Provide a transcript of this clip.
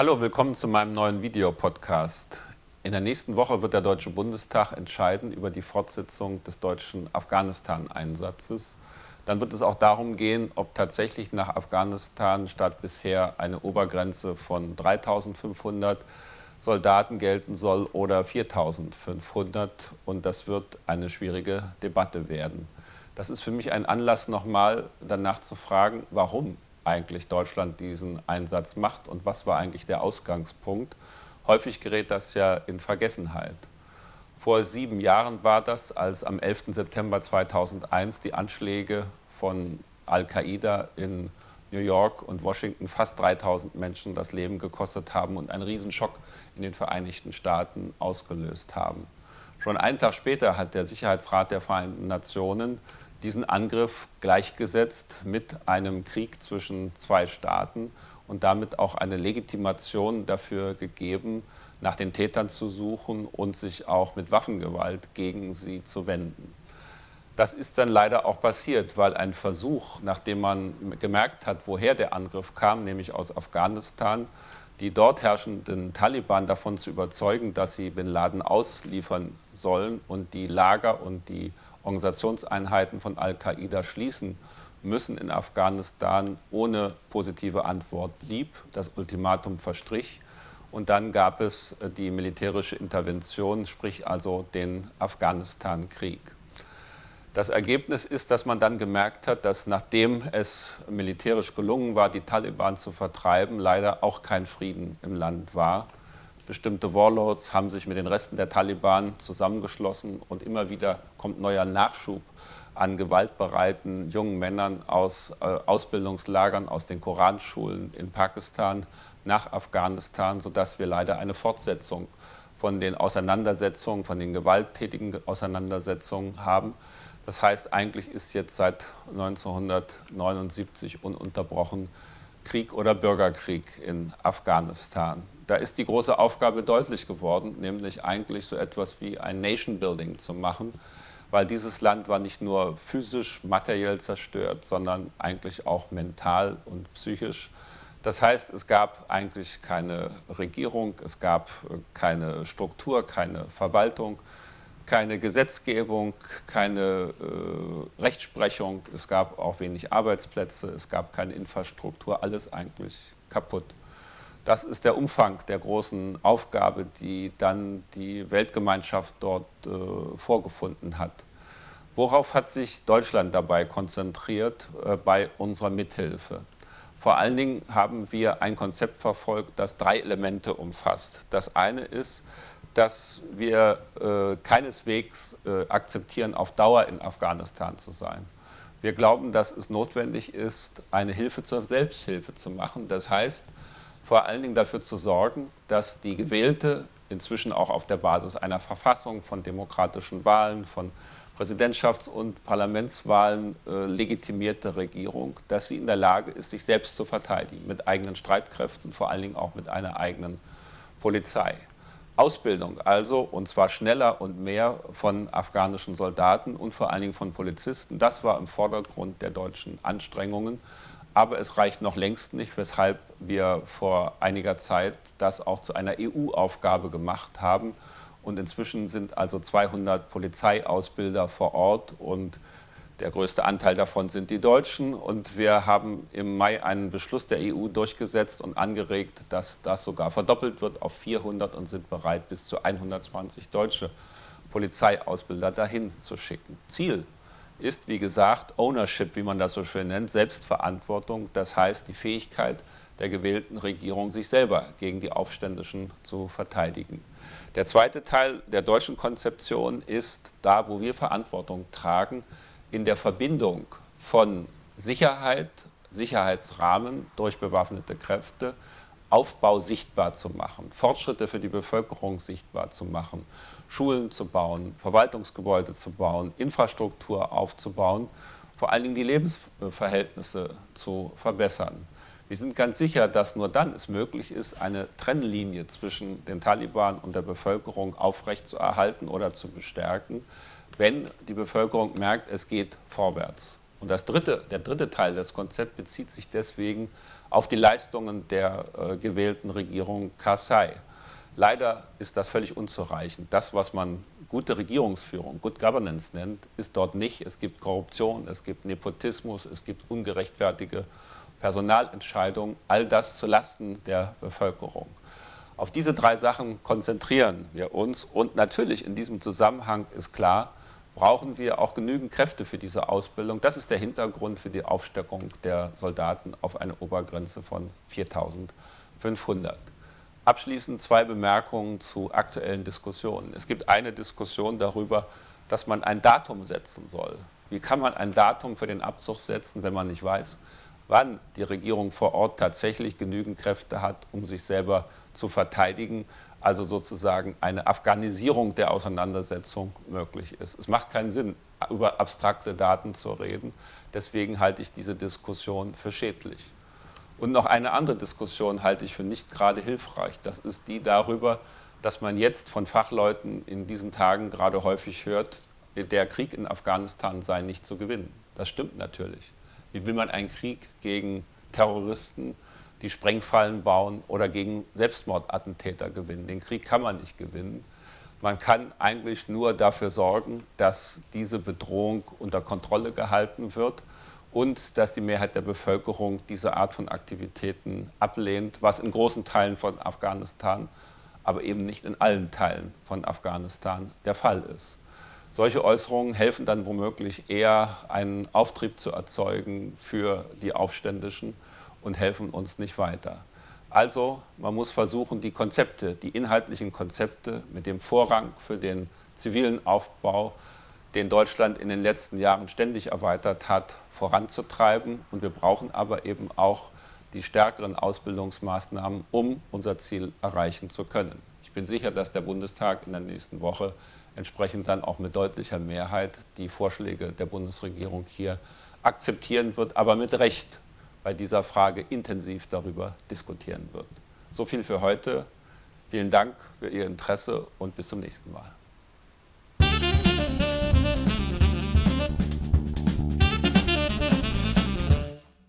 Hallo, willkommen zu meinem neuen Videopodcast. In der nächsten Woche wird der Deutsche Bundestag entscheiden über die Fortsetzung des deutschen Afghanistan-Einsatzes. Dann wird es auch darum gehen, ob tatsächlich nach Afghanistan statt bisher eine Obergrenze von 3500 Soldaten gelten soll oder 4500. Und das wird eine schwierige Debatte werden. Das ist für mich ein Anlass, nochmal danach zu fragen, warum eigentlich Deutschland diesen Einsatz macht und was war eigentlich der Ausgangspunkt. Häufig gerät das ja in Vergessenheit. Vor sieben Jahren war das, als am 11. September 2001 die Anschläge von Al-Qaida in New York und Washington fast 3000 Menschen das Leben gekostet haben und einen Riesenschock in den Vereinigten Staaten ausgelöst haben. Schon einen Tag später hat der Sicherheitsrat der Vereinten Nationen diesen Angriff gleichgesetzt mit einem Krieg zwischen zwei Staaten und damit auch eine Legitimation dafür gegeben, nach den Tätern zu suchen und sich auch mit Waffengewalt gegen sie zu wenden. Das ist dann leider auch passiert, weil ein Versuch, nachdem man gemerkt hat, woher der Angriff kam, nämlich aus Afghanistan, die dort herrschenden Taliban davon zu überzeugen, dass sie Bin Laden ausliefern sollen und die Lager und die Organisationseinheiten von Al-Qaida schließen müssen in Afghanistan, ohne positive Antwort blieb. Das Ultimatum verstrich. Und dann gab es die militärische Intervention, sprich also den Afghanistan-Krieg. Das Ergebnis ist, dass man dann gemerkt hat, dass nachdem es militärisch gelungen war, die Taliban zu vertreiben, leider auch kein Frieden im Land war. Bestimmte Warlords haben sich mit den Resten der Taliban zusammengeschlossen und immer wieder kommt neuer Nachschub an gewaltbereiten jungen Männern aus äh, Ausbildungslagern, aus den Koranschulen in Pakistan nach Afghanistan, sodass wir leider eine Fortsetzung von den Auseinandersetzungen, von den gewalttätigen Auseinandersetzungen haben. Das heißt, eigentlich ist jetzt seit 1979 ununterbrochen Krieg oder Bürgerkrieg in Afghanistan. Da ist die große Aufgabe deutlich geworden, nämlich eigentlich so etwas wie ein Nation Building zu machen, weil dieses Land war nicht nur physisch, materiell zerstört, sondern eigentlich auch mental und psychisch. Das heißt, es gab eigentlich keine Regierung, es gab keine Struktur, keine Verwaltung keine Gesetzgebung, keine äh, Rechtsprechung, es gab auch wenig Arbeitsplätze, es gab keine Infrastruktur, alles eigentlich kaputt. Das ist der Umfang der großen Aufgabe, die dann die Weltgemeinschaft dort äh, vorgefunden hat. Worauf hat sich Deutschland dabei konzentriert äh, bei unserer Mithilfe? Vor allen Dingen haben wir ein Konzept verfolgt, das drei Elemente umfasst. Das eine ist, dass wir äh, keineswegs äh, akzeptieren, auf Dauer in Afghanistan zu sein. Wir glauben, dass es notwendig ist, eine Hilfe zur Selbsthilfe zu machen. Das heißt, vor allen Dingen dafür zu sorgen, dass die gewählte, inzwischen auch auf der Basis einer Verfassung, von demokratischen Wahlen, von Präsidentschafts- und Parlamentswahlen äh, legitimierte Regierung, dass sie in der Lage ist, sich selbst zu verteidigen, mit eigenen Streitkräften, vor allen Dingen auch mit einer eigenen Polizei. Ausbildung also, und zwar schneller und mehr von afghanischen Soldaten und vor allen Dingen von Polizisten. Das war im Vordergrund der deutschen Anstrengungen. Aber es reicht noch längst nicht, weshalb wir vor einiger Zeit das auch zu einer EU-Aufgabe gemacht haben. Und inzwischen sind also 200 Polizeiausbilder vor Ort und der größte Anteil davon sind die Deutschen. Und wir haben im Mai einen Beschluss der EU durchgesetzt und angeregt, dass das sogar verdoppelt wird auf 400 und sind bereit, bis zu 120 deutsche Polizeiausbilder dahin zu schicken. Ziel ist, wie gesagt, Ownership, wie man das so schön nennt, Selbstverantwortung. Das heißt, die Fähigkeit der gewählten Regierung, sich selber gegen die Aufständischen zu verteidigen. Der zweite Teil der deutschen Konzeption ist da, wo wir Verantwortung tragen, in der Verbindung von Sicherheit, Sicherheitsrahmen durch bewaffnete Kräfte, Aufbau sichtbar zu machen, Fortschritte für die Bevölkerung sichtbar zu machen, Schulen zu bauen, Verwaltungsgebäude zu bauen, Infrastruktur aufzubauen, vor allen Dingen die Lebensverhältnisse zu verbessern. Wir sind ganz sicher, dass nur dann es möglich ist, eine Trennlinie zwischen den Taliban und der Bevölkerung aufrechtzuerhalten oder zu bestärken, wenn die Bevölkerung merkt, es geht vorwärts. Und das dritte, der dritte Teil des Konzepts bezieht sich deswegen auf die Leistungen der äh, gewählten Regierung Karzai. Leider ist das völlig unzureichend. Das, was man gute Regierungsführung, Good Governance nennt, ist dort nicht. Es gibt Korruption, es gibt Nepotismus, es gibt ungerechtfertige Personalentscheidungen, all das zulasten der Bevölkerung. Auf diese drei Sachen konzentrieren wir uns und natürlich in diesem Zusammenhang ist klar, brauchen wir auch genügend Kräfte für diese Ausbildung. Das ist der Hintergrund für die Aufstockung der Soldaten auf eine Obergrenze von 4500. Abschließend zwei Bemerkungen zu aktuellen Diskussionen. Es gibt eine Diskussion darüber, dass man ein Datum setzen soll. Wie kann man ein Datum für den Abzug setzen, wenn man nicht weiß, wann die Regierung vor Ort tatsächlich genügend Kräfte hat, um sich selber zu verteidigen, also sozusagen eine Afghanisierung der Auseinandersetzung möglich ist. Es macht keinen Sinn, über abstrakte Daten zu reden. Deswegen halte ich diese Diskussion für schädlich. Und noch eine andere Diskussion halte ich für nicht gerade hilfreich. Das ist die darüber, dass man jetzt von Fachleuten in diesen Tagen gerade häufig hört, der Krieg in Afghanistan sei nicht zu gewinnen. Das stimmt natürlich. Wie will man einen Krieg gegen Terroristen, die Sprengfallen bauen oder gegen Selbstmordattentäter gewinnen? Den Krieg kann man nicht gewinnen. Man kann eigentlich nur dafür sorgen, dass diese Bedrohung unter Kontrolle gehalten wird und dass die Mehrheit der Bevölkerung diese Art von Aktivitäten ablehnt, was in großen Teilen von Afghanistan, aber eben nicht in allen Teilen von Afghanistan der Fall ist. Solche Äußerungen helfen dann womöglich eher, einen Auftrieb zu erzeugen für die Aufständischen und helfen uns nicht weiter. Also man muss versuchen, die Konzepte, die inhaltlichen Konzepte mit dem Vorrang für den zivilen Aufbau den Deutschland in den letzten Jahren ständig erweitert hat, voranzutreiben. Und wir brauchen aber eben auch die stärkeren Ausbildungsmaßnahmen, um unser Ziel erreichen zu können. Ich bin sicher, dass der Bundestag in der nächsten Woche entsprechend dann auch mit deutlicher Mehrheit die Vorschläge der Bundesregierung hier akzeptieren wird, aber mit Recht bei dieser Frage intensiv darüber diskutieren wird. So viel für heute. Vielen Dank für Ihr Interesse und bis zum nächsten Mal.